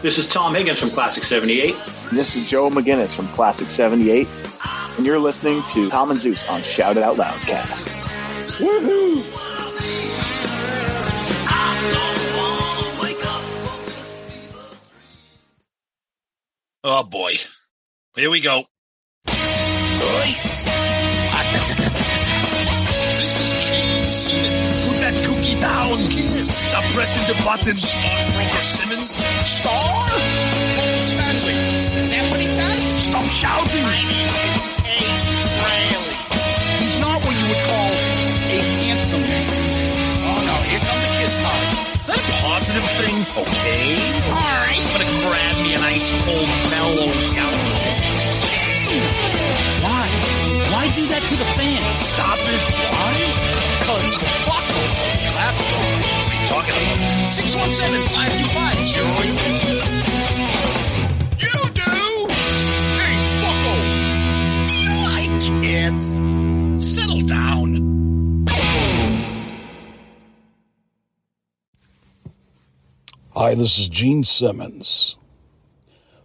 This is Tom Higgins from Classic 78. This is Joe McGinnis from Classic 78. And you're listening to Tom and Zeus on Shout It Out Loud cast. Woohoo! Oh boy. Here we go. This The button. Stockbroker Simmons. Star? Paul Stanley. Is that what he does? Stop shouting. My name Ace Frehley. He's not what you would call a handsome man. Oh no, here come the kiss times. Is that a positive thing? Okay. All right. I'm gonna grab me an ice cold mellow yellow. Why? Why do that to the fans? Stop it. Why? Because fuck them. That's talking about? 617-525-0850. You do? Hey, fucko. Do you like Kiss? Settle down. Hi, this is Gene Simmons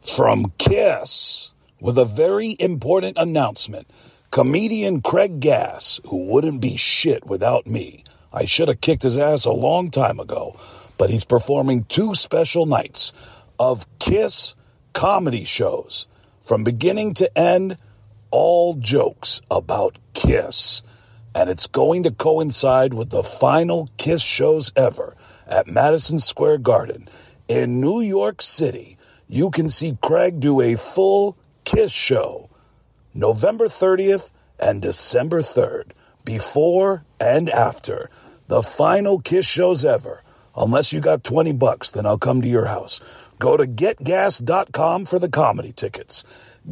from Kiss with a very important announcement. Comedian Craig Gass, who wouldn't be shit without me. I should have kicked his ass a long time ago, but he's performing two special nights of Kiss comedy shows. From beginning to end, all jokes about Kiss. And it's going to coincide with the final Kiss shows ever at Madison Square Garden in New York City. You can see Craig do a full Kiss show November 30th and December 3rd, before and after the final Kiss shows ever. Unless you got 20 bucks, then I'll come to your house. Go to getgass.com for the comedy tickets.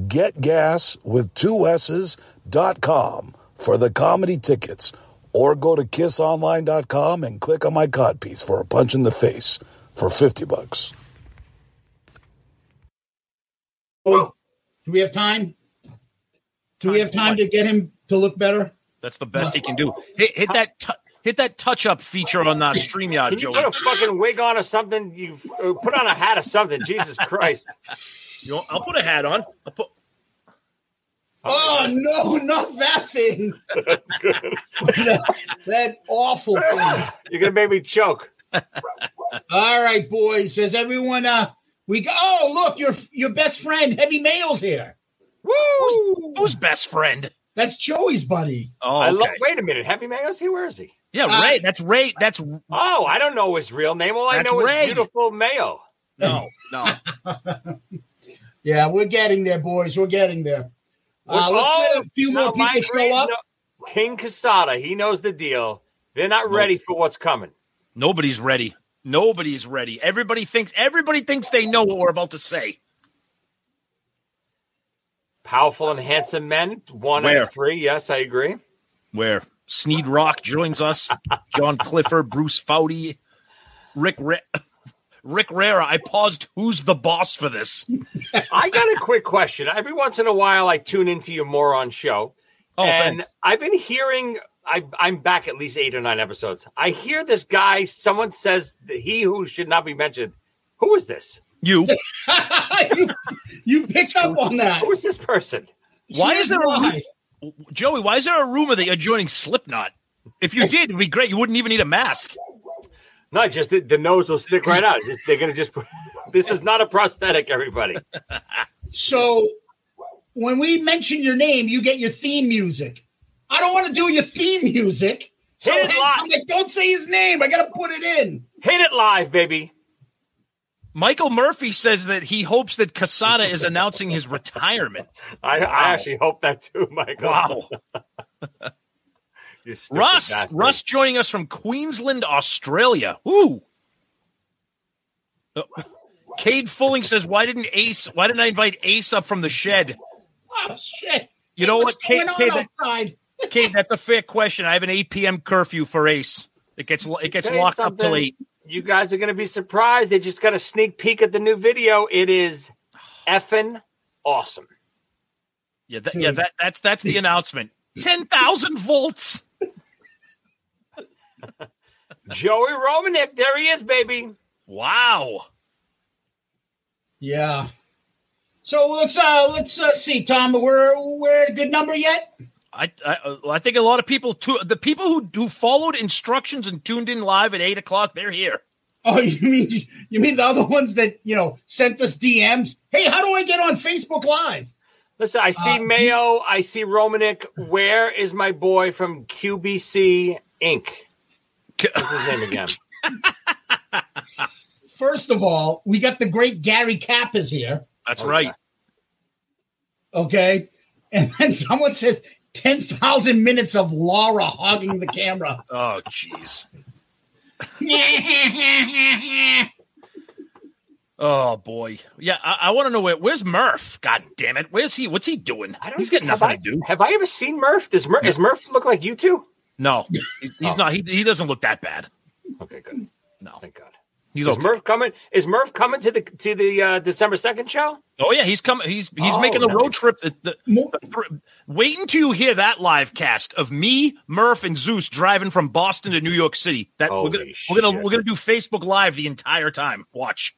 Getgass with two S's dot com for the comedy tickets. Or go to kissonline.com and click on my codpiece for a punch in the face for 50 bucks. Oh, do we have time? Do we have time to get him to look better? That's the best he can do. Hit, hit that tu- hit that touch up feature on uh, StreamYard, Can you Joey. put a fucking wig on or something? You uh, put on a hat or something. Jesus Christ! You know, I'll put a hat on. I'll put, Oh no, not that thing. that, that awful thing. You're gonna make me choke. All right, boys. Does everyone uh we go oh look, your your best friend, Heavy Mail's here. Woo! who's best friend? That's Joey's buddy. Oh, I okay. love. Wait a minute, Happy Mayo's here. Where is he? yeah, Uh, Ray. That's Ray. That's Oh, I don't know his real name. All I That's know Ray. is beautiful Mayo. no, no. Yeah, we're getting there, boys. We're getting there. Uh, let's let a few no, more people show up. no- King Cassata, he knows the deal. They're not ready for what's coming. Nobody's ready. Nobody's ready. Everybody thinks. Everybody thinks they know what we're about to say. Powerful and handsome men, one Where? and three. Yes, I agree. Where Sneed Rock joins us, John Clifford, Bruce Foudy, Rick Ra- Rick Rara. I paused. Who's the boss for this? I got a quick question. Every once in a while, I tune into your moron show, Oh, and thanks. I've been hearing. I, I'm back at least eight or nine episodes. I hear this guy. Someone says that he who should not be mentioned. Who is this? You. you, you picked up on that. Who is this person? Why is there a Why? ru- Joey? Why is there a rumor that you're joining Slipknot? If you did, it'd be great. You wouldn't even need a mask. Not just the, the nose will stick right out. Just- they're gonna just. put- This is not a prosthetic, everybody. So when we mention your name, you get your theme music. I don't want to do your theme music. So Hit it I'm live. like, don't say his name. I got to put it in. Hit it live, baby. Michael Murphy says that he hopes that Cassata is announcing his retirement. I, I actually hope that too, Michael. Wow. You Russ, bastard. Russ joining us from Queensland, Australia. Woo. Uh, Cade Fulling says, "Why didn't Ace? Why didn't I invite Ace up from the shed?" Oh shit! You know What's what, Cade? Cade, that- Cade, that's a fair question. I have an 8 p.m. curfew for Ace. It gets it gets Tell you locked up till something. eight. You guys are going to be surprised. They just got a sneak peek at the new video. It is effing awesome. Yeah, that, yeah, that that's that's the announcement. Ten thousand volts. Joey Romanek, there he is, baby. Wow. Yeah. So let's uh let's uh, see, Tom. We're we're at a good number yet. I, I uh, I think a lot of people too. The people who who followed instructions and tuned in live at eight o'clock, they're here. Oh, you mean you mean the other ones that you know sent us DMs? Hey, how do I get on Facebook Live? Listen, I see Uh, Mayo. I see Romanek. Where is my boy from QBC Inc.? What's his name again? First of all, we got the great Gary Kappas here. That's Oh, right. Okay, and then someone says ten thousand minutes of Laura hogging the camera. Oh, jeez. Oh boy. Yeah, I, I want to know where. Where's Murph? God damn it. Where's he? What's he doing? I don't He's got nothing I, to do. Have I ever seen Murph? Does Murph, does Murph look like you two? No, he's, he's Oh. not. He, he doesn't look that bad. Okay, good. No, Thank God. He's is okay. Murph coming? Is Murph coming to the to the uh, December second show? Oh yeah, he's coming. He's he's Oh, making the nice. road trip. The, the, Mo- the thr- wait until you hear that live cast of me, Murph, and Zeus driving from Boston to New York City. That we're gonna we're gonna we're gonna do Facebook Live the entire time. Watch.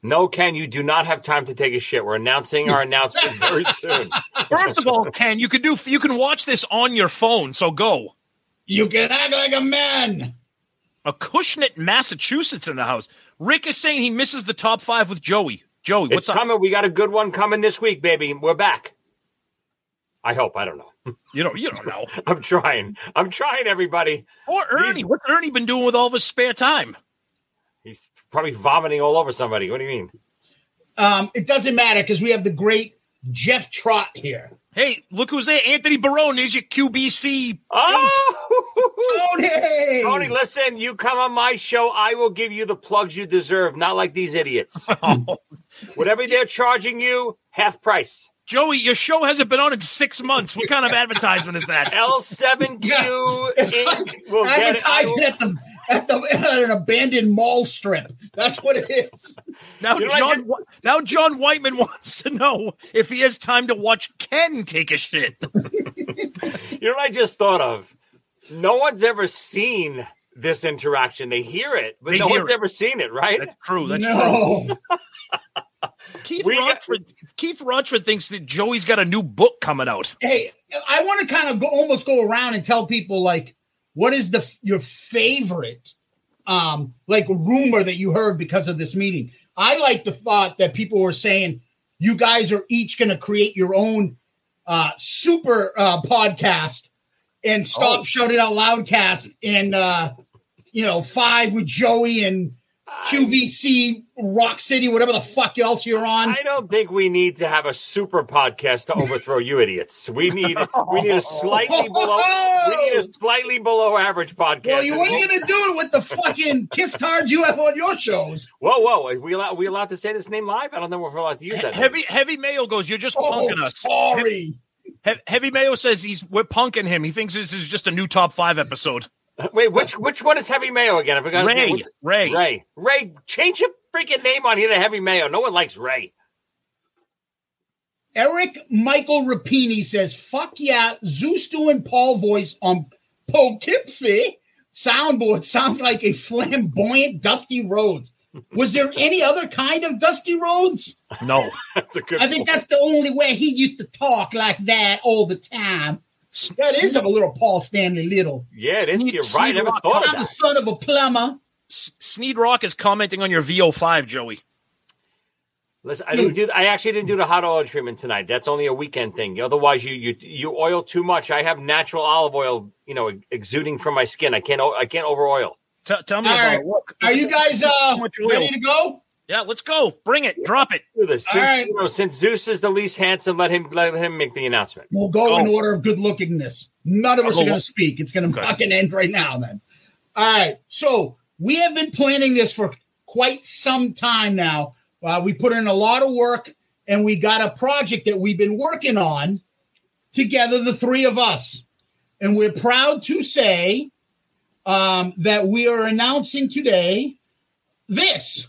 No, Ken, you do not have time to take a shit. We're announcing our announcement very soon. First of all, Ken, you can do you can watch this on your phone. So go. You can act like a man. Acushnet, Massachusetts, in the house. Rick is saying he misses the top five with Joey. Joey, It's what's up? coming. We got a good one coming this week, baby. We're back. I hope. I don't know. You don't you don't know. I'm trying. I'm trying, everybody. Or Ernie. He's- What's Ernie been doing with all of his spare time? He's probably vomiting all over somebody. What do you mean? Um, it doesn't matter because we have the great Jeff Trot here. Hey, look who's there. Anthony Barone is your QBC. Oh, Tony! Tony, listen. You come on my show, I will give you the plugs you deserve. Not like these idiots. Oh. Whatever they're charging you, half price. Joey, your show hasn't been on in six months. What kind of advertisement is that? L7Q Inc. will get Advertising will- at the at the at an abandoned mall strip. That's what it is. Now, You know what I John. Now, John Whiteman wants to know if he has time to watch Ken take a shit. You know what I just thought of? No one's ever seen this interaction. They hear it, but They no one's it. ever seen it, right? That's true. That's true. Keith We- Rochford. Keith Rochford thinks that Joey's got a new book coming out. Hey, I want to kind of go almost go around and tell people like what is the your favorite um like rumor that you heard because of this meeting. I like the thought that people were saying you guys are each going to create your own uh super uh podcast and stop Oh. shout it out loudcast and uh you know five with Joey and QVC Rock City whatever the fuck else you're on. I don't think we need to have a super podcast to overthrow you idiots. We need we need a slightly below we need a slightly below average podcast. Well, you ain't gonna do it with the fucking kiss tards you have on your shows. Whoa, whoa! Are we allowed, we allowed to say this name live? I don't know if we're allowed to use that. name. Heavy Heavy Mayo goes. You're just Oh, punking us. sorry. He- Heavy Mayo says he's we're punking him. He thinks this is just a new top five episode. Wait, which which one is Heavy Mayo again? I forgot. his Ray, name. What's- Ray, Ray, Ray, change your freaking name on here to Heavy Mayo. No one likes Ray. Eric Michael Rapini says, "Fuck yeah, Zeus doing Paul voice on Poughkeepsie soundboard sounds like a flamboyant Dusty Rhodes." Was there any other kind of Dusty Rhodes? No, That's a good. I think that's the only way he used to talk like that all the time. That is of a little Paul Stanley Little. Yeah, it is. Sneed- You're right. I never thought of that. I'm the son of a plumber. Sneed Rock is commenting on your VO5, Joey. Listen, I didn't do. I actually didn't do the hot oil treatment tonight. That's only a weekend thing. Otherwise, you you you oil too much. I have natural olive oil, you know, exuding from my skin. I can't. I can't over oil. T- tell me All about right. it. Look, Are you guys uh, ready to go? Yeah, let's go. Bring it. Drop it. Do this. All Since, right. you know, since Zeus is the least handsome, let him let him make the announcement. We'll go in order of good lookingness. None of us I'll are go- going to speak. It's going to Okay. fucking end right now, then. All right. So we have been planning this for quite some time now. Uh, we put in a lot of work and we got a project that we've been working on together, the three of us. And we're proud to say um, that we are announcing today this.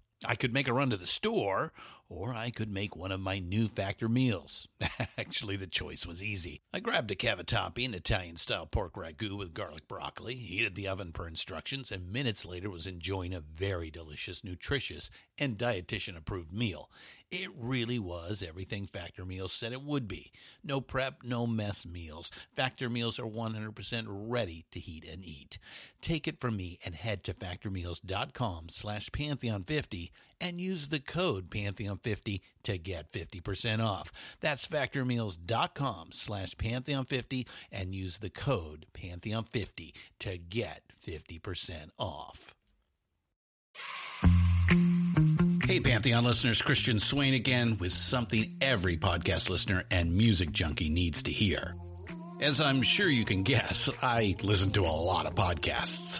I could make a run to the store, or I could make one of my new factor meals. Actually, the choice was easy. I grabbed a cavatappi, an Italian style pork ragu with garlic broccoli, heated the oven per instructions, and minutes later was enjoying a very delicious, nutritious, and dietitian approved meal. It really was everything Factor Meals said it would be. No prep, no mess meals. Factor Meals are 100% ready to heat and eat. Take it from me and head to factormeals.com slash pantheon50 and use the code pantheon50 to get 50% off. That's factormeals.com slash pantheon50 and use the code pantheon50 to get 50% off. Hey, Pantheon listeners, Christian Swain again with something every podcast listener and music junkie needs to hear. As I'm sure you can guess, I listen to a lot of podcasts.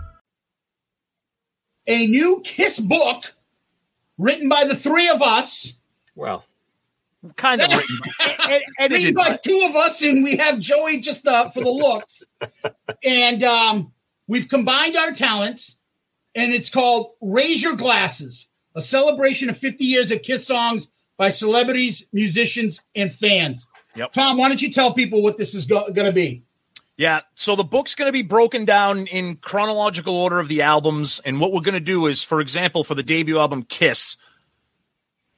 A new Kiss book written by the three of us. Well, kind of written, ed- edited. written by two of us, and we have Joey just uh, for the looks. and um, we've combined our talents, and it's called Raise Your Glasses, a celebration of 50 years of Kiss songs by celebrities, musicians, and fans. Yep. Tom, why don't you tell people what this is go- going to be? Yeah, so the book's going to be broken down in chronological order of the albums, and what we're going to do is, for example, for the debut album Kiss,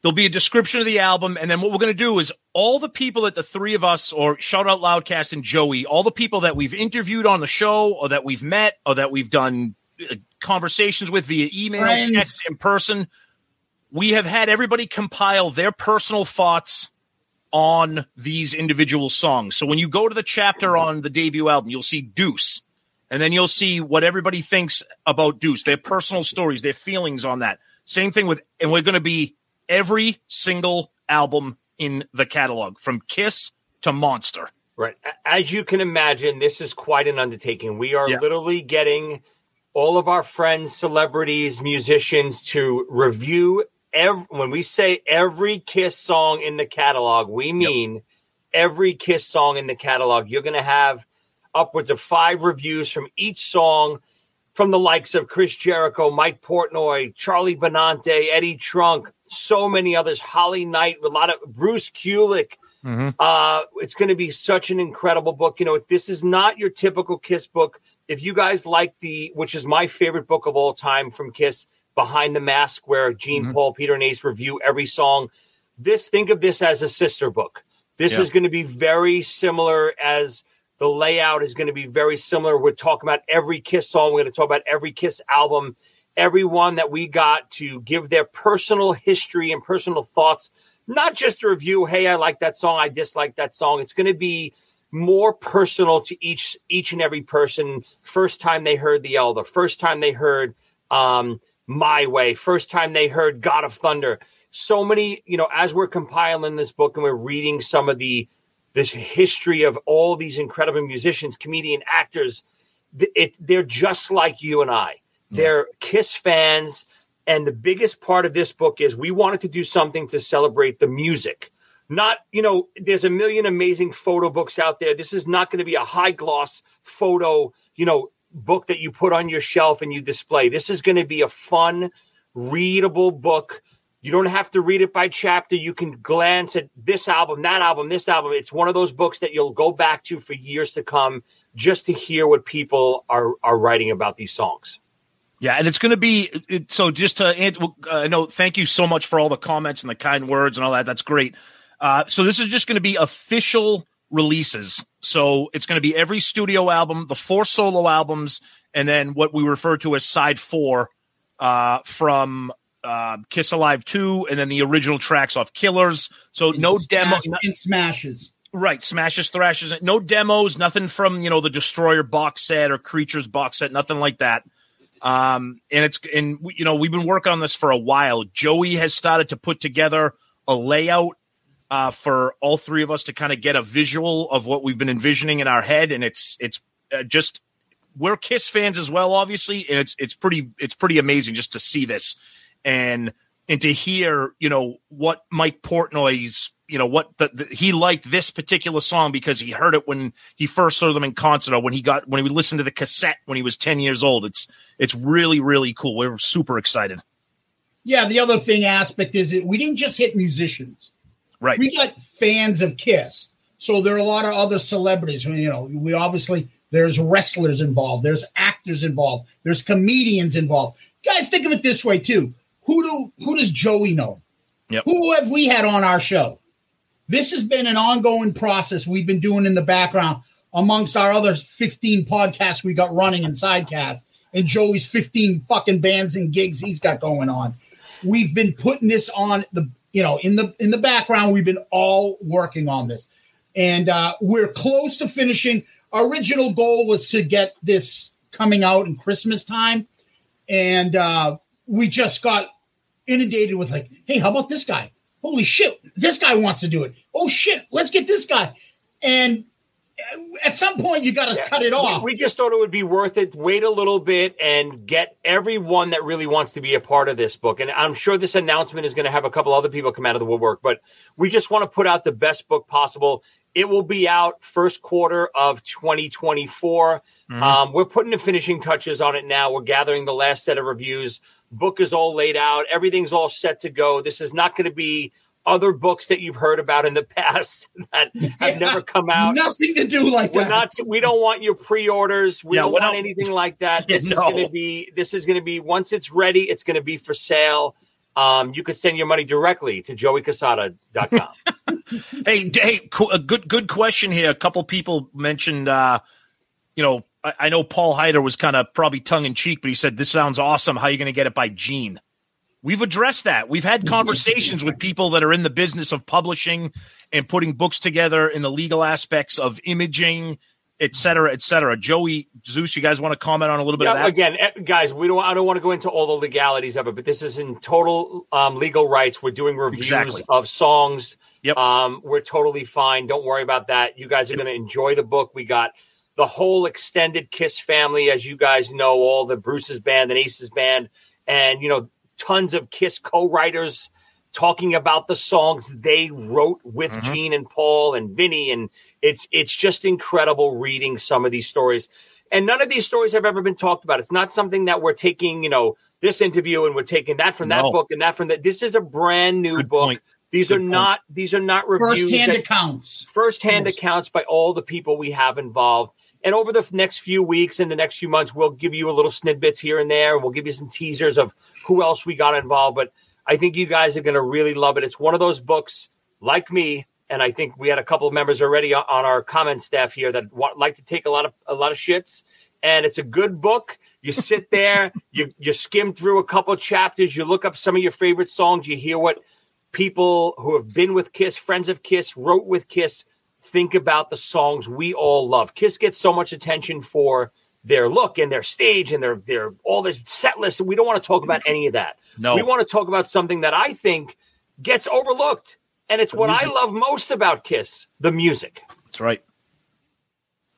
there'll be a description of the album, and then what we're going to do is all the people that the three of us, or Shout Out Loudcast and Joey, all the people that we've interviewed on the show, or that we've met, or that we've done uh, conversations with via email, Friends. text, in person. We have had everybody compile their personal thoughts on these individual songs. So when you go to the chapter on the debut album, you'll see Deuce, and then you'll see what everybody thinks about Deuce, their personal stories, their feelings on that. Same thing with, and we're going to be every single album in the catalog from Kiss to Monster. Right. As you can imagine, this is quite an undertaking. We are Yeah. literally getting all of our friends, celebrities, musicians to review every when we say every Kiss song in the catalog, we mean every Kiss song in the catalog. You're going to have upwards of five reviews from each song from the likes of Chris Jericho, Mike Portnoy, Charlie Benante, Eddie Trunk, so many others, Holly Knight, a lot of Bruce Kulick. Uh, it's going to be such an incredible book. You know, this is not your typical Kiss book. If you guys like the, which is my favorite book of all time from Kiss, Behind the Mask, where Gene, Paul, Peter, and Ace review every song. This, think of this as a sister book. This Yeah. is going to be very similar as the layout is going to be very similar. We're talking about every Kiss song. We're going to talk about every Kiss album, everyone that we got to give their personal history and personal thoughts, not just a review. Hey, I like that song. I dislike that song. It's going to be more personal to each each and every person. First time they heard the Elder, first time they heard um, My Way, first time they heard God of Thunder. So many, you know, as we're compiling this book and we're reading some of the this history of all these incredible musicians, comedian actors, it, they're just like you and I. They're Kiss fans. And the biggest part of this book is we wanted to do something to celebrate the music. Not, you know, there's a million amazing photo books out there. This is not going to be a high gloss photo, you know, book that you put on your shelf and you display. This is going to be a fun, readable book. You don't have to read it by chapter. You can glance at this album, that album, this album. It's one of those books that you'll go back to for years to come just to hear what people are are writing about these songs. Yeah, and it's going to be so. Just to uh, no, thank you so much for all the comments and the kind words and all that. That's great. Uh, so this is just going to be official releases. So it's going to be every studio album, the four solo albums, and then what we refer to as side four uh, from uh, Kiss Alive two, and then the original tracks off Killers. So no demo, Smash- and smashes. Right, smashes, thrashes, no demos, nothing from you know the Destroyer box set or Creatures box set, nothing like that. Um, and it's and you know we've been working on this for a while. Joey has started to put together a layout uh, for all three of us to kind of get a visual of what we've been envisioning in our head, and it's it's uh, just we're Kiss fans as well, obviously, and it's it's pretty it's pretty amazing just to see this and and to hear you know what Mike Portnoy's you know what the, the, he liked this particular song because he heard it when he first saw them in concert or when he got when he would listen to the cassette when he was 10 years old. It's it's really really cool. We're super excited. Yeah, the other thing aspect is that we didn't just hit musicians. Right We got fans of Kiss. So there are a lot of other celebrities. You know, we obviously there's wrestlers involved, there's actors involved, there's comedians involved. Guys, think of it this way too. Who do who does Joey know? Yep. Who have we had on our show? This has been an ongoing process we've been doing in the background amongst our other 15 podcasts we got running and Sidecast and Joey's 15 fucking bands and gigs he's got going on. We've been putting this on the you know in the in the background we've been all working on this. And uh, we're close to finishing. Our original goal was to get this coming out in Christmas time and uh, we just got inundated with like, hey, how about this guy? Holy shit, this guy wants to do it. Oh shit, let's get this guy. And at some point, you got to cut it off. we just thought it would be worth it. Wait a little bit and get everyone that really wants to be a part of this book. And I'm sure this announcement is going to have a couple other people come out of the woodwork, but we just want to put out the best book possible. It will be out first quarter of 2024. Um, we're putting the finishing touches on it now. We're gathering the last set of reviews. Book is all laid out. Everything's all set to go. This is not going to be other books that you've heard about in the past that have never come out. Nothing to do like We're that. not. We don't want your pre-orders. We Yeah, don't we're want not- anything like that. Yeah, This no. is going to be. This is going to be. Once it's ready, it's going to be for sale. um, you could send your money directly to joeycassata.com. hey, hey, co- a good good question here. A couple people mentioned, uh, you know, I, I know Paul Heider was kind of probably tongue in cheek, but he said this sounds awesome. How are you going to get it by Gene? We've addressed that. We've had conversations with people that are in the business of publishing and putting books together in the legal aspects of imaging, et cetera, et cetera. Joey Zeus, you guys want to comment on a little bit of that? again, eh, guys, we don't. I don't want to go into all the legalities of it, but this is in total um, legal rights. We're doing reviews Exactly. of songs. Yep. Um, we're totally fine. Don't worry about that. You guys are going to enjoy the book. We got the whole extended Kiss family, as you guys know, all the Bruce's band and Ace's band, and you know, tons of Kiss co-writers talking about the songs they wrote with Mm-hmm. Gene and Paul and Vinny, and it's it's just incredible reading some of these stories. And none of these stories have ever been talked about. It's not something that we're taking, you know, this interview and we're taking that from that No. book and that from that. This is a brand new Good book. point. These Good are point. not these are not reviews. First hand accounts. firsthand Yes. accounts by all the people we have involved. And over the next few weeks and the next few months, we'll give you a little snippets here and there. And we'll give you some teasers of who else we got involved. But I think you guys are going to really love it. It's one of those books, like me, and I think we had a couple of members already on- on our comment staff here that want, like to take a lot of a lot of shits. And it's a good book. You sit there, you you skim through a couple chapters, you look up some of your favorite songs, you hear what people who have been with Kiss, friends of Kiss, wrote with Kiss, think about the songs we all love. Kiss gets so much attention for their look and their stage and their their all this set list. We don't want to talk about any of that. No. We want to talk about something that I think gets overlooked. And it's what I love most about Kiss, the music. That's right.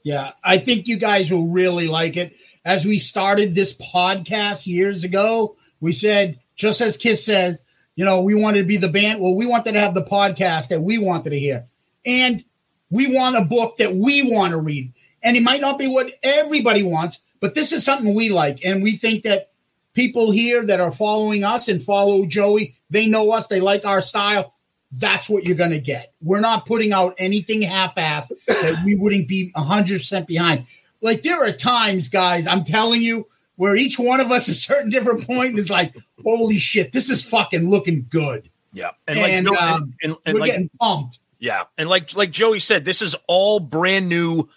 Yeah, I think you guys will really like it. As we started this podcast years ago, we said, just as Kiss says, you know, we wanted to be the band. Well, we wanted to have the podcast that we wanted to hear. And we want a book that we want to read. And it might not be what everybody wants, but this is something we like. And we think that people here that are following us and follow Joey, they know us, they like our style. That's what you're going to get. We're not putting out anything half assed that we wouldn't be 100% behind. Like, there are times, guys, I'm telling you, where each one of us, a certain different point, is like, holy shit, this is fucking looking good. Yeah. And, like, no, um, and, and, and we're like, getting pumped. Yeah, and like like Joey said, this is all brand new,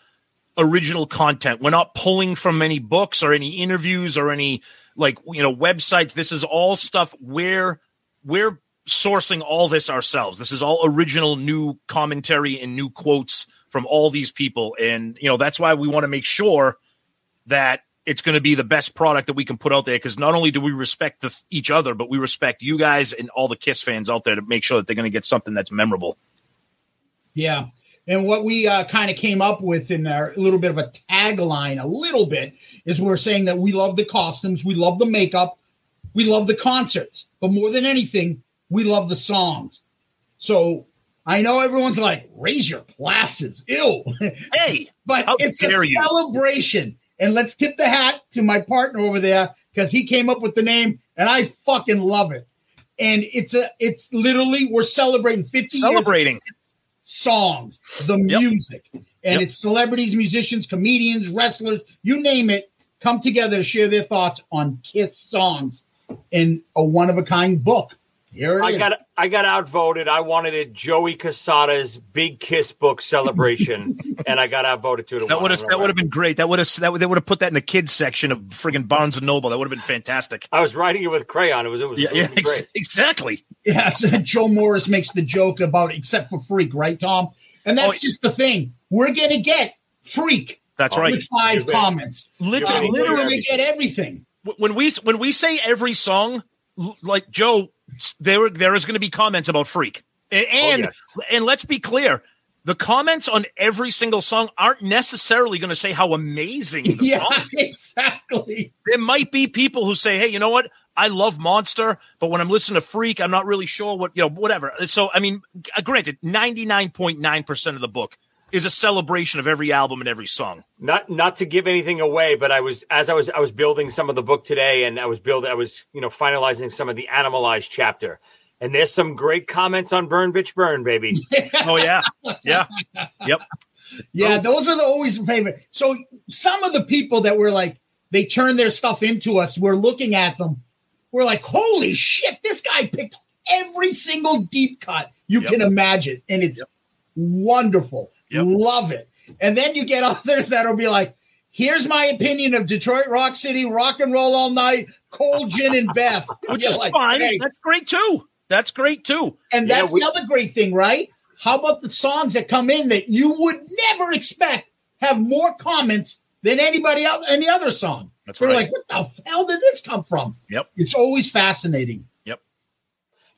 original content. We're not pulling from any books or any interviews or any like you know websites. This is all stuff we're we're sourcing all this ourselves. This is all original, new commentary and new quotes from all these people, and you know that's why we want to make sure that it's going to be the best product that we can put out there because not only do we respect the, each other, but we respect you guys and all the Kiss fans out there to make sure that they're going to get something that's memorable. Yeah. And what we uh, kind of came up with in our a little bit of a tagline, a little bit, is we're saying that we love the costumes, we love the makeup, we love the concerts, but more than anything, we love the songs. So I know everyone's like, raise your glasses, ew. Hey, but how it's a you. celebration. And let's tip the hat to my partner over there because he came up with the name, and I fucking love it. And it's a, it's literally we're celebrating 50 years Celebrating. Songs, the Yep. music, and Yep. it's celebrities, musicians, comedians, wrestlers, you name it, come together to share their thoughts on Kiss songs in a one of a kind book. Here it I is. got I got outvoted. I wanted it Joey Cassata's Big Kiss Book celebration, and I got outvoted to the That would have that would have been great. That would have that would, they would have put that in the kids section of friggin' Barnes and Noble. That would have been fantastic. I was writing it with crayon. It was it was, Yeah, it yeah, ex- great. exactly. Yeah, so Joe Morris makes the joke about except for freak, right, Tom? And that's Oh, just the thing. We're gonna get freak That's Oh, right. with five You're comments. Literally, You're We're right. gonna get everything. when we when we say every song, like Joe, s- there there is going to be comments about Freak, A- oh, and yes. and let's be clear, the comments on every single song aren't necessarily going to say how amazing the Yeah, song. exactly. There might be people who say, "Hey, you know what? I love Monster, but when I'm listening to Freak, I'm not really sure what you know, whatever." So, I mean, granted, ninety nine point nine percent of the book is a celebration of every album and every song. Not not to give anything away, but I was as I was I was building some of the book today, and I was building I was you know finalizing some of the animalized chapter, and there's some great comments on Burn Bitch Burn, baby. Oh yeah, yeah, yep. Yeah, oh. those are the always favorite. So some of the people that were like they turn their stuff into us, we're looking at them. we're like, holy shit, this guy picked every single deep cut you Yep. can imagine. And it's wonderful. Yep. Love it. And then you get others that'll be like, here's my opinion of Detroit Rock City, rock and roll all night, cold gin and Beth. Which is like, fine. hey. That's great too. That's great too. And Yeah, that's we- the other great thing, right? How about the songs that come in that you would never expect have more comments than anybody else, any other song? That's They're right. like, what the hell did this come from? Yep. It's always fascinating.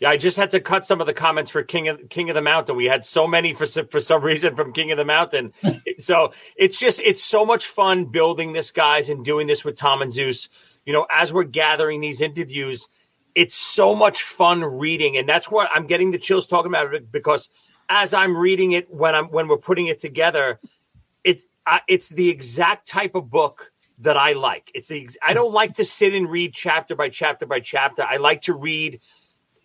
Yeah, I just had to cut some of the comments for King of King of the Mountain. We had so many for some, for some reason from King of the Mountain. so it's just it's so much fun building this, guys, and doing this with Tom and Zeus. You know, as we're gathering these interviews, it's so much fun reading, and that's what I'm getting the chills talking about it because as I'm reading it when I'm when we're putting it together, it I it's the exact type of book that I like. It's the I don't like to sit and read chapter by chapter by chapter. I like to read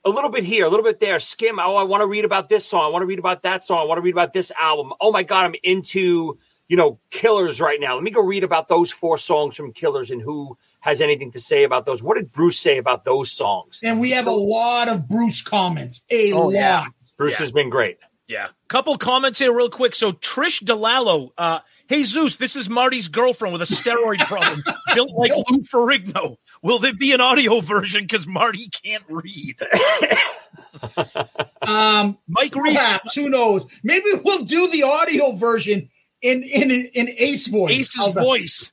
a little bit here, a little bit there, skim. Oh, I want to read about this song. I want to read about that song. I want to read about this album. Oh my God, I'm into, you know, Killers right now. Let me go read about those four songs from Killers and who has anything to say about those. What did Bruce say about those songs? And we have a lot of Bruce comments. A Oh, lot. yeah. Bruce Yeah. has been great. Yeah. Couple comments here, real quick. So Trish DeLallo, uh, hey Zeus, this is Marty's girlfriend with a steroid problem, built like Lou Ferrigno. Will there be an audio version because Marty can't read? Um, Mike Reese, perhaps, who knows? Maybe we'll do the audio version in in in Ace voice. Ace's voice.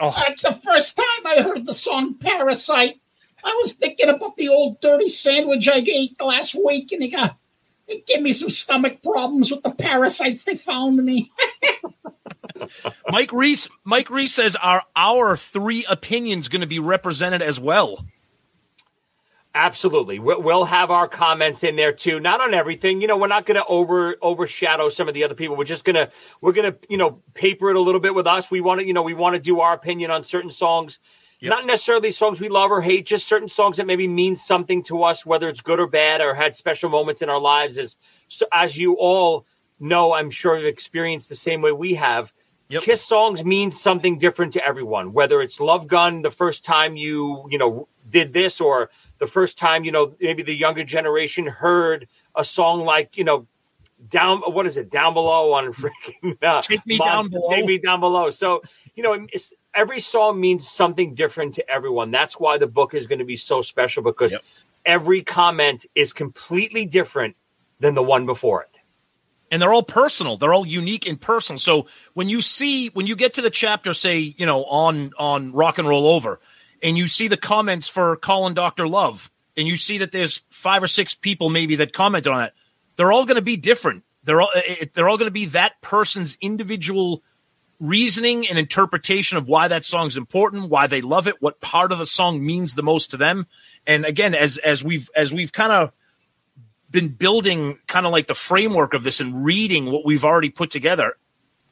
Oh, That's the first time I heard the song Parasite. I was thinking about the old dirty sandwich I ate last week, and it got it gave me some stomach problems with the parasites they found me. Mike Reese. Mike Reese says, "Are our three opinions going to be represented as well?" Absolutely. We'll, we'll have our comments in there too. Not on everything. You know, we're not going to over overshadow some of the other people. We're just going to we're going to, you know, paper it a little bit with us. We want to, you know, we want to do our opinion on certain songs. Not necessarily songs we love or hate, just certain songs that maybe mean something to us, whether it's good or bad or had special moments in our lives. As so, as you all know, I'm sure you've experienced the same way we have. Kiss songs mean something different to everyone. Whether it's Love Gun, the first time you you know did this, or the first time you know maybe the younger generation heard a song like you know down what is it down below on freaking uh, Take Me Monster- Down Below. Take me down below. So you know it's, every song means something different to everyone. That's why the book is going to be so special because every comment is completely different than the one before it. and they're all personal. They're all unique and personal. So when you see when you get to the chapter, say you know on on Rock and Roll Over, and you see the comments for Calling Doctor Love, and you see that there's five or six people maybe that commented on it, they're all going to be different. They're all they're all going to be that person's individual reasoning and interpretation of why that song's important, why they love it, what part of the song means the most to them. And again, as as we've as we've kind of been building kind of like the framework of this and reading what we've already put together.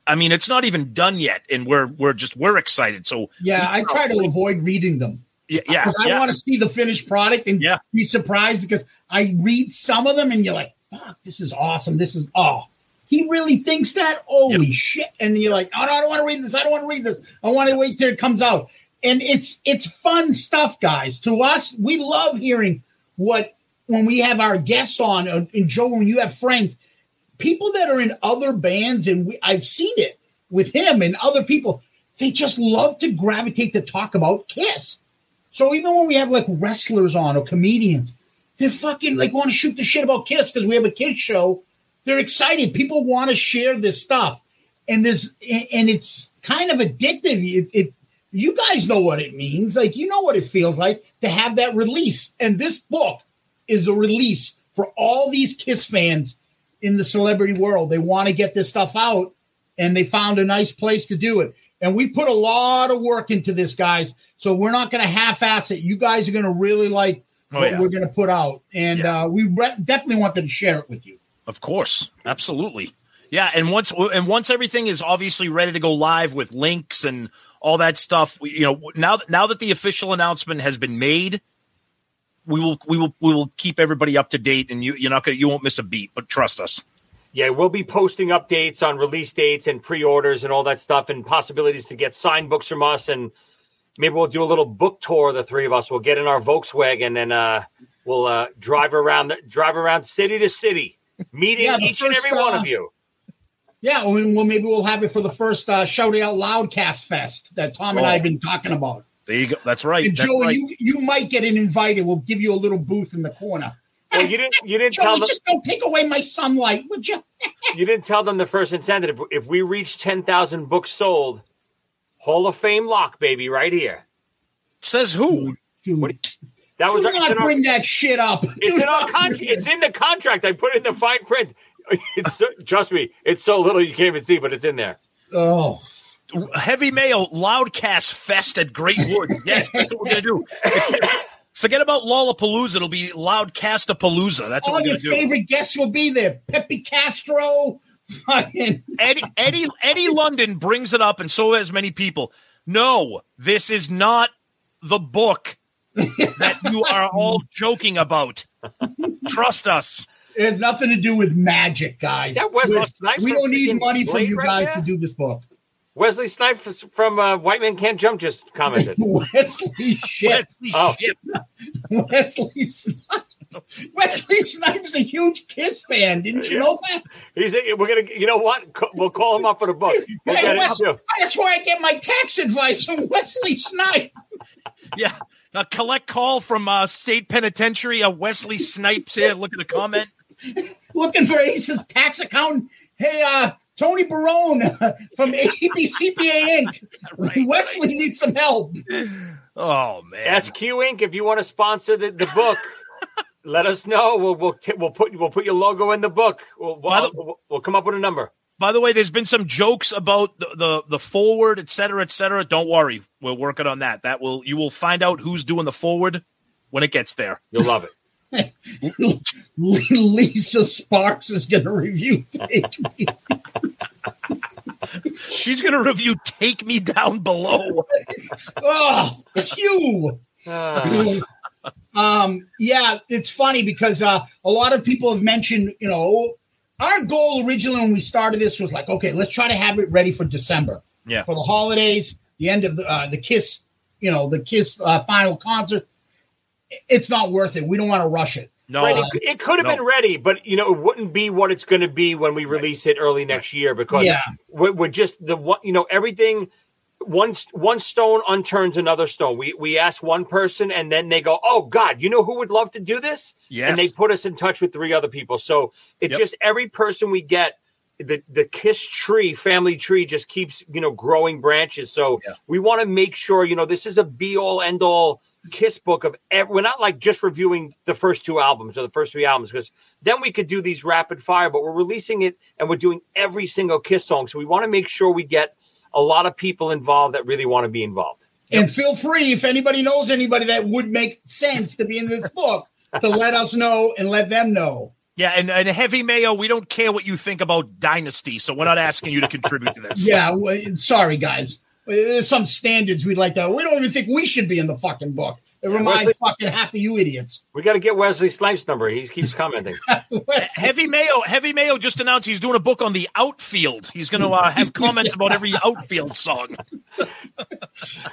I mean, it's not even done yet, and we're we're just we're excited. So Yeah, I try to avoid reading them. yeah, yeah, Because I yeah. want to see the finished product and Yeah. be surprised because I read some of them and you're like, fuck, this is awesome. This is oh. He really thinks that? Holy shit. And you're like, oh no, I don't want to read this. I don't want to read this. I want to wait till it comes out. And it's it's fun stuff, guys. To us, we love hearing what when we have our guests on uh, and Joe, when you have friends, people that are in other bands, and we, I've seen it with him and other people, they just love to gravitate to talk about Kiss. So even when we have like wrestlers on or comedians, they're fucking like want to shoot the shit about Kiss because we have a Kiss show. They're excited. People want to share this stuff, and there's and it's kind of addictive. It, it you guys know what it means. Like you know what it feels like to have that release. And this book is a release for all these Kiss fans in the celebrity world. They want to get this stuff out, and they found a nice place to do it. And we put a lot of work into this, guys. So we're not going to half-ass it. You guys are going to really like Oh, what yeah. we're going to put out, and uh, we re- definitely wanted to share it with you. Of course, absolutely. Yeah, and once and once everything is obviously ready to go live with links and all that stuff, you know, now now that the official announcement has been made, we will we will we will keep everybody up to date, and you you're not gonna you won't miss a beat. But trust us. Yeah, we'll be posting updates on release dates and pre-orders and all that stuff, and possibilities to get signed books from us, and maybe we'll do a little book tour. The three of us. We'll get in our Volkswagen and uh, we'll uh, drive around the, drive around city to city, meeting Yeah, the each and first, every one uh, of you. Yeah, well, well, maybe we'll have it for the first uh, Shout It Out Loud Cast Fest that Tom and I have been talking about. There you go. That's right. And That's Joey, right. you, you might get an invited. We'll give you a little booth in the corner. Well, you didn't you didn't Joey, tell them just don't take away my sunlight, would you? you didn't tell them the first incentive. If, if we reach ten thousand books sold, Hall of Fame lock, baby, right here. Says who? That was Do it's not in our- bring that shit up. It's Do in our not contract. It's in the contract. I put it in the fine print. It's so, trust me, it's so little you can't even see, but it's in there. Oh, Heavy Mayo Loudcast Fest at Great Woods. Yes, that's what we're gonna do. Forget about Lollapalooza. It'll be Loudcastapalooza. That's what All we're your gonna do. favorite guests will be there. Pepe Castro. Eddie Eddie Eddie London brings it up, and so has many people. No, this is not the book that you are all joking about. Trust us. It has nothing to do with magic, guys. That Wesley we Snipes we don't need money from you right guys there? to do this book. Wesley Snipes from uh, White Man Can't Jump just commented. Wesley shit. Wesley Oh. Ship. Wesley Snipes. Wesley Snipes is a huge Kiss fan. Didn't you know that? He's we're gonna you know what? We'll call him up for the book. We'll Hey, Wes- that's where I get my tax advice from Wesley Snipes. Yeah. A collect call from uh, state penitentiary. Uh, Wesley Snipes here. Look at the comment. Looking for Ace's tax accountant. Hey, uh, Tony Barone from ABCPA Inc. right, Wesley needs some help. Oh man. SQ Inc. If you want to sponsor the, the book, let us know. We'll we'll t- we'll put we'll put your logo in the book. We'll we'll, we'll, we'll come up with a number. By the way, there's been some jokes about the, the the forward, et cetera, et cetera. Don't worry, we're working on that. That will you will find out who's doing the forward when it gets there. You'll love it. Lisa Sparks is going to review Take Me. She's gonna review "Take Me Down Below." Oh, you. Ah. um, yeah, it's funny because uh, a lot of people have mentioned, you know, our goal originally when we started this was like, okay, let's try to have it ready for December Yeah. for the holidays, the end of the uh, the Kiss, you know, the Kiss uh, final concert. It's not worth it. We don't want to rush it. No, Right, it, it could have No. been ready, but you know, it wouldn't be what it's going to be when we release it early next year because Yeah. we're, we're just the one. You know, everything. One one stone unturns another stone. We we ask one person, and then they go, "Oh God, you know who would love to do this?" Yes. And they put us in touch with three other people. So it's Yep. just every person we get. The, the kiss tree family tree just keeps you know growing branches so we want to make sure you know this is a be all end all kiss book of ev- we're not like just reviewing the first two albums or the first three albums because then we could do these rapid fire but we're releasing it and we're doing every single kiss song so we want to make sure we get a lot of people involved that really want to be involved And feel free if anybody knows anybody that would make sense to be in this book to let us know and let them know. Yeah, and, and heavy mayo, we don't care what you think about Dynasty, so we're not asking you to contribute to this. Yeah, w- sorry guys. Uh, there's some standards we'd like to. We don't even think we should be in the fucking book. It reminds Wesley- fucking half of you idiots. we got to get wesley snipes number he keeps commenting Heavy Mayo, Heavy Mayo just announced he's doing a book on the outfield. He's going to uh, have comments about every outfield song.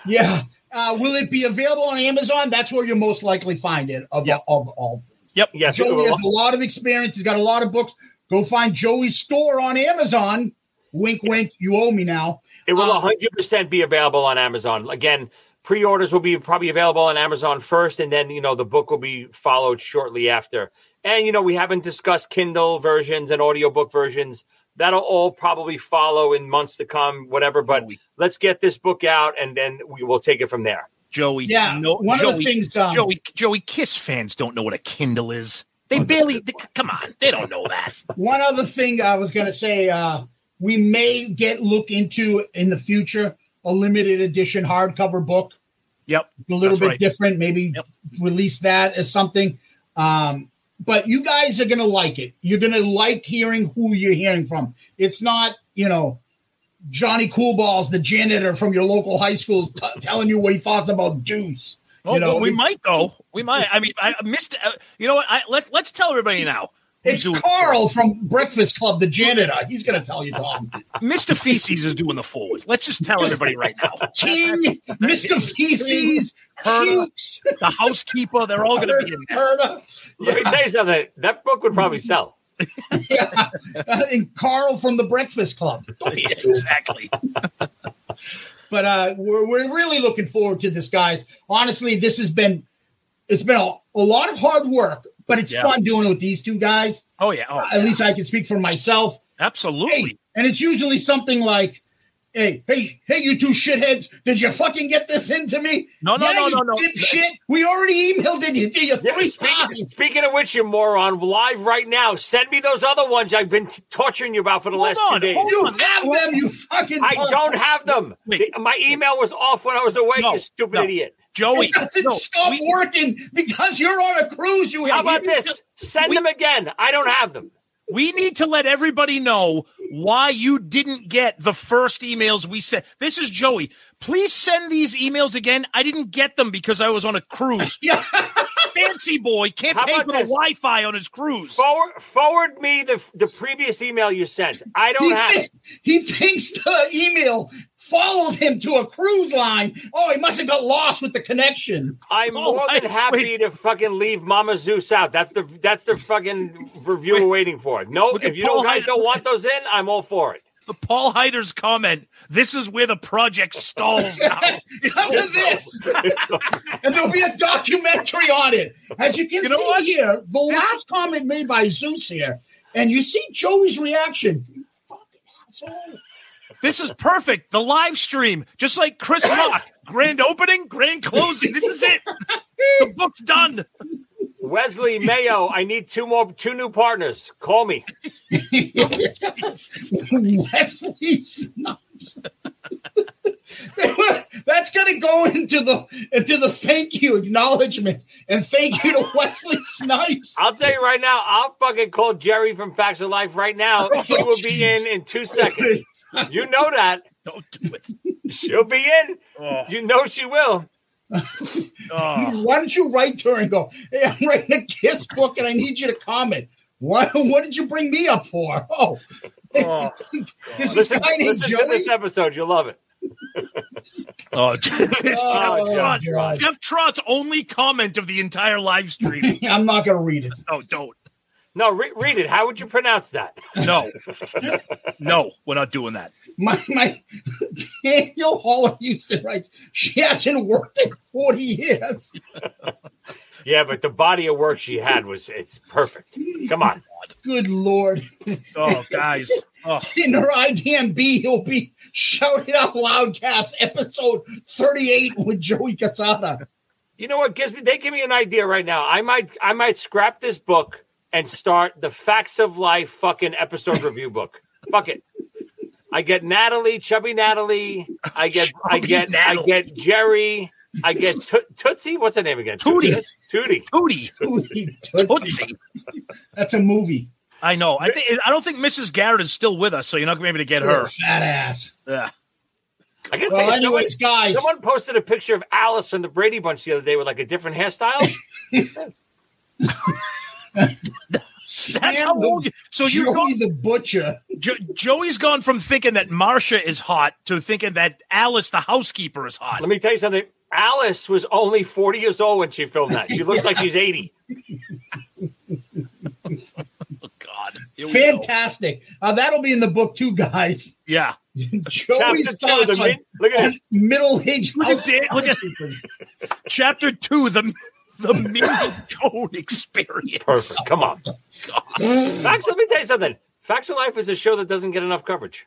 Yeah. Uh, will it be available on Amazon? That's where you'll most likely find it. Of of all. Yep. yes Joey has a lot of experience. He's got a lot of books. Go find Joey's store on Amazon. Wink, wink. You owe me now. It will Um, 100% be available on Amazon. Again, pre-orders will be probably available on Amazon first, and then you know the book will be followed shortly after. And you know we haven't discussed Kindle versions and audiobook versions. That'll all probably follow in months to come, whatever. But let's get this book out, and then we will take it from there. Joey, Yeah, no, one of the Joey, things, um, Joey, Joey, Kiss fans don't know what a Kindle is. They barely, they- come on, they don't know that. One other thing I was going to say, uh, we may get look into in the future a limited edition hardcover book, Yep, a little bit right. different. Maybe release that as something. Um, but you guys are going to like it. You're going to like hearing who you're hearing from. It's not, you know, Johnny Coolballs, the janitor from your local high school, t- telling you what he thought about Deuce. Oh, you know, well, we might though. We might. I mean, I missed. Uh, you know what? I, let Let's tell everybody now. It's doing Carl from Breakfast Club, the janitor. He's going to tell you, Tom. Mr. Feces is doing the forward. Let's just tell everybody right now. King, Mr. Feces, Herder, Cukes, the housekeeper, they're all going to be in there. Herder, Let me tell you something. That book would probably sell. yeah, and Carl from the Breakfast Club. Don't be a fool. exactly. But uh, we're we're really looking forward to this, guys. Honestly, this has been it's been a, a lot of hard work, but it's Yeah. fun doing it with these two guys. Oh yeah. Oh, At least I can speak for myself. absolutely. Hey, And it's usually something like, "Hey, hey, hey, you two shitheads! Did you fucking get this into me? No, no, Yeah, no, no, no. dipshit! We already emailed it you, you Yeah, three speaking, times. speaking of which, you moron, live right now. Send me those other ones I've been t- torturing you about for the Hold last on, two days. You on. have them, you fucking. I don't have them. Wait. My email was off when I was away, No, you stupid no. idiot. Joey, It doesn't no, stop we- working because you're on a cruise. You How about idiot. this? Send we- them again. I don't have them. We need to let everybody know why you didn't get the first emails we sent. This is Joey. Please send these emails again. I didn't get them because I was on a cruise. Yeah. Fancy boy can't How pay for the? Wi-Fi on his cruise. Forward, forward me the the previous email you sent. I don't he, have thi- it. he thinks the email follows him to a cruise line. Oh, he must have got lost with the connection. I'm Oh, more than happy wait. to fucking leave Mama Zeus out. That's the that's the fucking review we're waiting for. No, Look if you Paul don't guys Hyde. don't want those in, I'm all for it. The Paul Heider's comment. This is where the project stalls now. Because of this. and there'll be a documentary on it. As you can You see what? here, the last comment made by Zeus here, and you see Joey's reaction. You fucking asshole. This is perfect. The live stream, just like Chris Rock. Grand opening, grand closing. This is it. The book's done. Wesley Mayo, I need two more two new partners. Call me. Wesley Snipes. That's gonna go into the into the thank you acknowledgement and thank you to Wesley Snipes. I'll tell you right now, I'll fucking call Geri from Facts of Life right now. Oh, she will be in in two seconds. You know that. Don't do it. She'll be in. Oh, You know she will. oh. Why don't you write to her and go, Hey, I'm writing a kiss book and I need you to comment. What what did you bring me up for? Oh, Oh. this Listen, guy named listen to Joey. this episode. You'll love it. Oh, Jeff, Oh, Trot. Jeff Trot's only comment of the entire live stream. I'm not gonna read it. Oh, don't. No, re- read it. How would you pronounce that? No. No, we're not doing that. My my Daniel Haller Houston writes, she hasn't worked in 40 years. Yeah, but the body of work she had was it's perfect. Come on. Good lord. Oh, guys. Oh, In her IDMB, he'll be shouting out loudcast episode 38 with Joey Cassata. You know what gives me they give me an idea right now. I might I might scrap this book and start the Facts of Life fucking episode review book. Fuck it. I get Natalie, chubby Natalie. I get I Chubby get I get Geri. I get Toot- Tootsie. What's her name again? Tootie. Tootie. Tootie. Tootsie. Tootsie. That's a movie. I know. I think I don't think Mrs. Garrett is still with us, so you're not going to be able to get her. Fat ass. Yeah. I can Well, tell you, anyways, guys. someone posted a picture of Alice from the Brady Bunch the other day with like a different hairstyle. That's how old. You, so you've Joey gone. the Butcher. Jo- Joey's gone from thinking that Marsha is hot to thinking that Alice, the housekeeper, is hot. Let me tell you something. Alice was only 40 years old when she filmed that. She looks like she's 80. God. Here. Fantastic. Uh, that'll be in the book too, guys. Yeah. Joey's Chapter two, thoughts the mid- look at this. middle-aged Look at that, look at- Chapter two, the the Mindy Cohn experience. Perfect. Come on. God. Facts, let me tell you something. Facts of Life is a show that doesn't get enough coverage.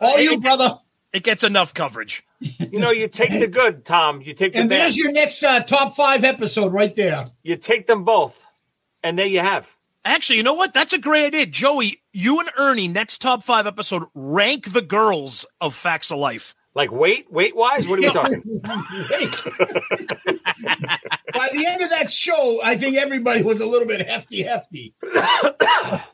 All you, brother. It gets enough coverage. You know, you take the good, Tom. You take the And bad. there's your next uh, top five episode right there. You take them both, and there you have. Actually, you know what? That's a great idea. Joey, you and Ernie, next top five episode, rank the girls of Facts of Life. Like weight, weight wise, what are we talking? By the end of that show, I think everybody was a little bit hefty, hefty.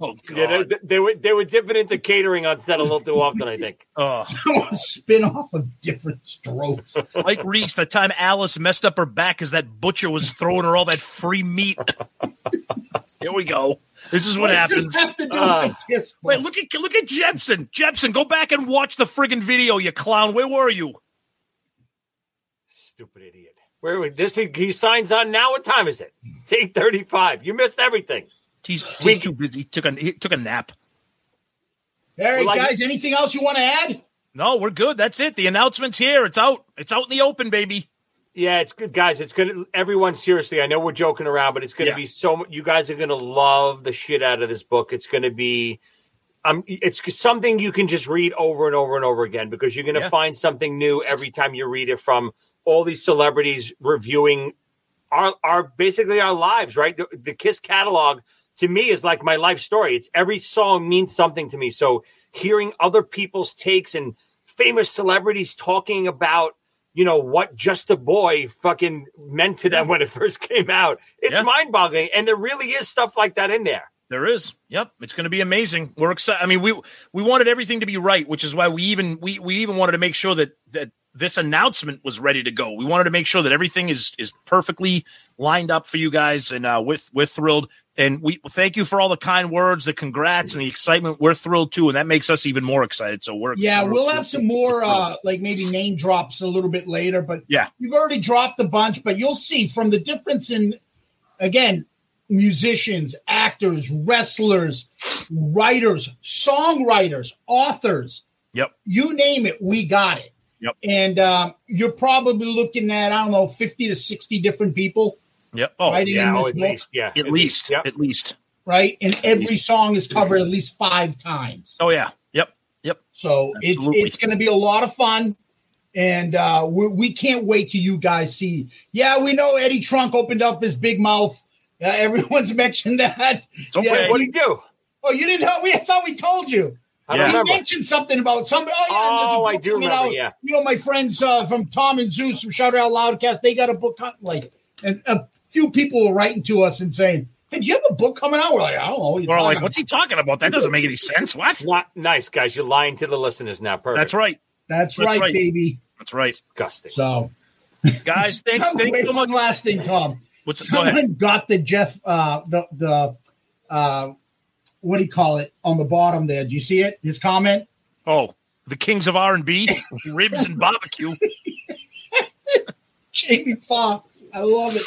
Oh, God. Yeah, they, they were they were dipping into catering on set a little too often. I think. Oh. Spin off of Diff'rent Strokes. Like Reese, the time Alice messed up her back because that butcher was throwing her all that free meat. Here we go. This is what, What happens. this have to do Uh, with Kiss? wait, look at look at Jepson. Jepson, go back and watch the friggin' video, you clown. Where were you? Stupid idiot. Where are we? This he, he signs on now. What time is it? It's eight thirty-five. You missed everything. He's, he's We- too busy. He took a he took a nap. All right, Well, I- guys. Anything else you want to add? No, we're good. That's it. The announcement's here. It's out. It's out in the open, baby. Yeah, it's good, guys. It's gonna. Everyone, seriously, I know we're joking around, but it's gonna Yeah. be so. You guys are gonna love the shit out of this book. It's gonna be. Um, it's something you can just read over and over and over again because you're gonna Yeah. find something new every time you read it from all these celebrities reviewing our our basically our lives. Right, the, the Kiss catalog to me is like my life story. It's every song means something to me. So hearing other people's takes and famous celebrities talking about you know what just a boy fucking meant to them when it first came out it's Yeah. mind-boggling and there really is stuff like that in there There is. Yep. It's going to be amazing. We're excited. I mean, we we wanted everything to be right, which is why we even we we even wanted to make sure that that this announcement was ready to go. We wanted to make sure that everything is is perfectly lined up for you guys, and uh, we're we're thrilled. And we thank you for all the kind words, the congrats, and the excitement. We're thrilled too, and that makes us even more excited. So we're Yeah, we're- we'll have some more, uh, like maybe name drops a little bit later. But Yeah. you've already dropped a bunch. But you'll see from the difference in, again, musicians, actors, wrestlers, writers, songwriters, authors. Yep. You name it, we got it. Yep. And um, you're probably looking at I don't know, fifty to sixty different people, Yep. Oh, Writing yeah in oh, at book. least yeah at least, Yep. at least. right? And every song is covered at least five times. Oh yeah. Yep. Yep. So Absolutely. it's it's going to be a lot of fun, and uh, we we can't wait till you guys see. Yeah, we know Eddie Trunk opened up his big mouth. Uh, everyone's mentioned that. It's okay. Yeah, what do you do Oh, you didn't know? We I thought we told you. i Yeah. don't He remember mentioned something about somebody. Oh, yeah, Oh, I do remember, out. yeah. You know, my friends uh, from Tom and Zeus from Shout Out Loudcast, they got a book coming. Like, and a few people were writing to us and saying, "Hey, do you have a book coming out?" We're like, "I don't know." you're We're all like, what's he talking about? That doesn't make any sense. What? not nice guys you're lying to the listeners now perfect That's right. That's, That's right, right. baby. That's right. disgusting So, Guys, thanks. Thank you Wait, so much. one last thing, Tom. What's go ahead? Someone got the Jeff, uh, the the, uh, what do you call it on the bottom there? Do you see it? His comment. Oh, the kings of R and B, ribs and barbecue. Jamie Foxx, I love it.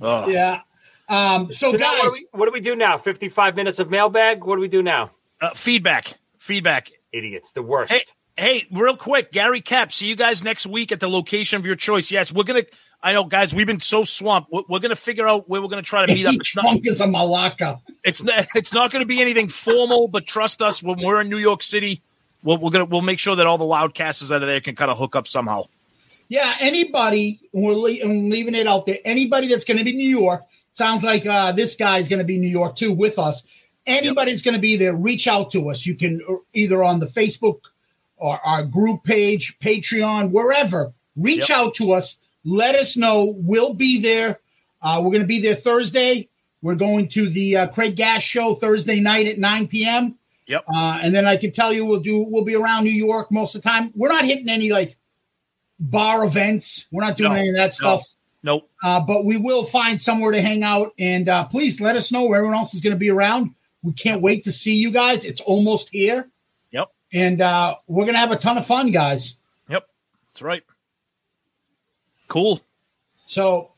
Oh. Yeah. Um. So, so guys, what do, we, what do we do now 55 minutes of mailbag what do we do now Uh, feedback, feedback. idiots the worst Hey, hey, real quick, Gary Cap. See you guys next week at the location of your choice. Yes, we're gonna. I know, guys. We've been so swamped. We're, we're gonna figure out where we're gonna try to meet up. It's not. Trunk is a malacca. It's not. It's not gonna be anything formal, but trust us. When we're in New York City, we'll, we're gonna we'll make sure that all the loudcasters out of there can kind of hook up somehow. Yeah. Anybody, we're, le- I'm leaving it out there. Anybody that's going to be New York. Sounds like uh, this guy's going to be New York too with us. Anybody's going to be there. Reach out to us. You can uh, either on the Facebook or our group page, Patreon, wherever. Reach Yep. out to us. Let us know. We'll be there. Uh, we're going to be there Thursday. We're going to the uh, Craig Gass show Thursday night at 9 p.m. Yep. Uh, and then I can tell you we'll do we'll be around New York most of the time. We're not hitting any like bar events. We're not doing No, any of that no. stuff. Nope. Uh, but we will find somewhere to hang out. And uh, please let us know where everyone else is going to be around. We can't wait to see you guys. It's almost here. Yep. And uh, we're going to have a ton of fun, guys. Yep. That's right. Cool. So,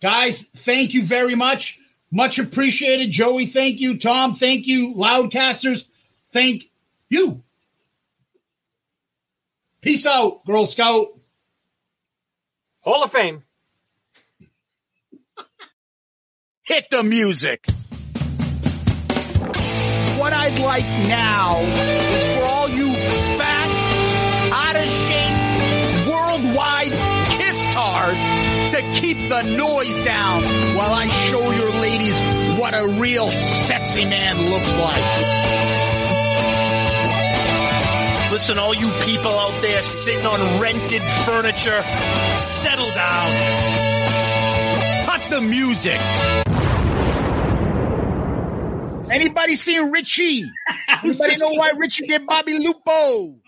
guys, thank you very much. Much appreciated. Joey, thank you. Tom, thank you. Loudcasters, thank you. Peace out, Girl Scout. hall of fame Hit the music. What I'd like now is for all you fat, out of shape, worldwide kiss tards to keep the noise down while I show your ladies what a real sexy man looks like. Listen, all you people out there sitting on rented furniture, settle down. Cut the music. Anybody seen Richie? Anybody know why Richie did Bobby Lupo?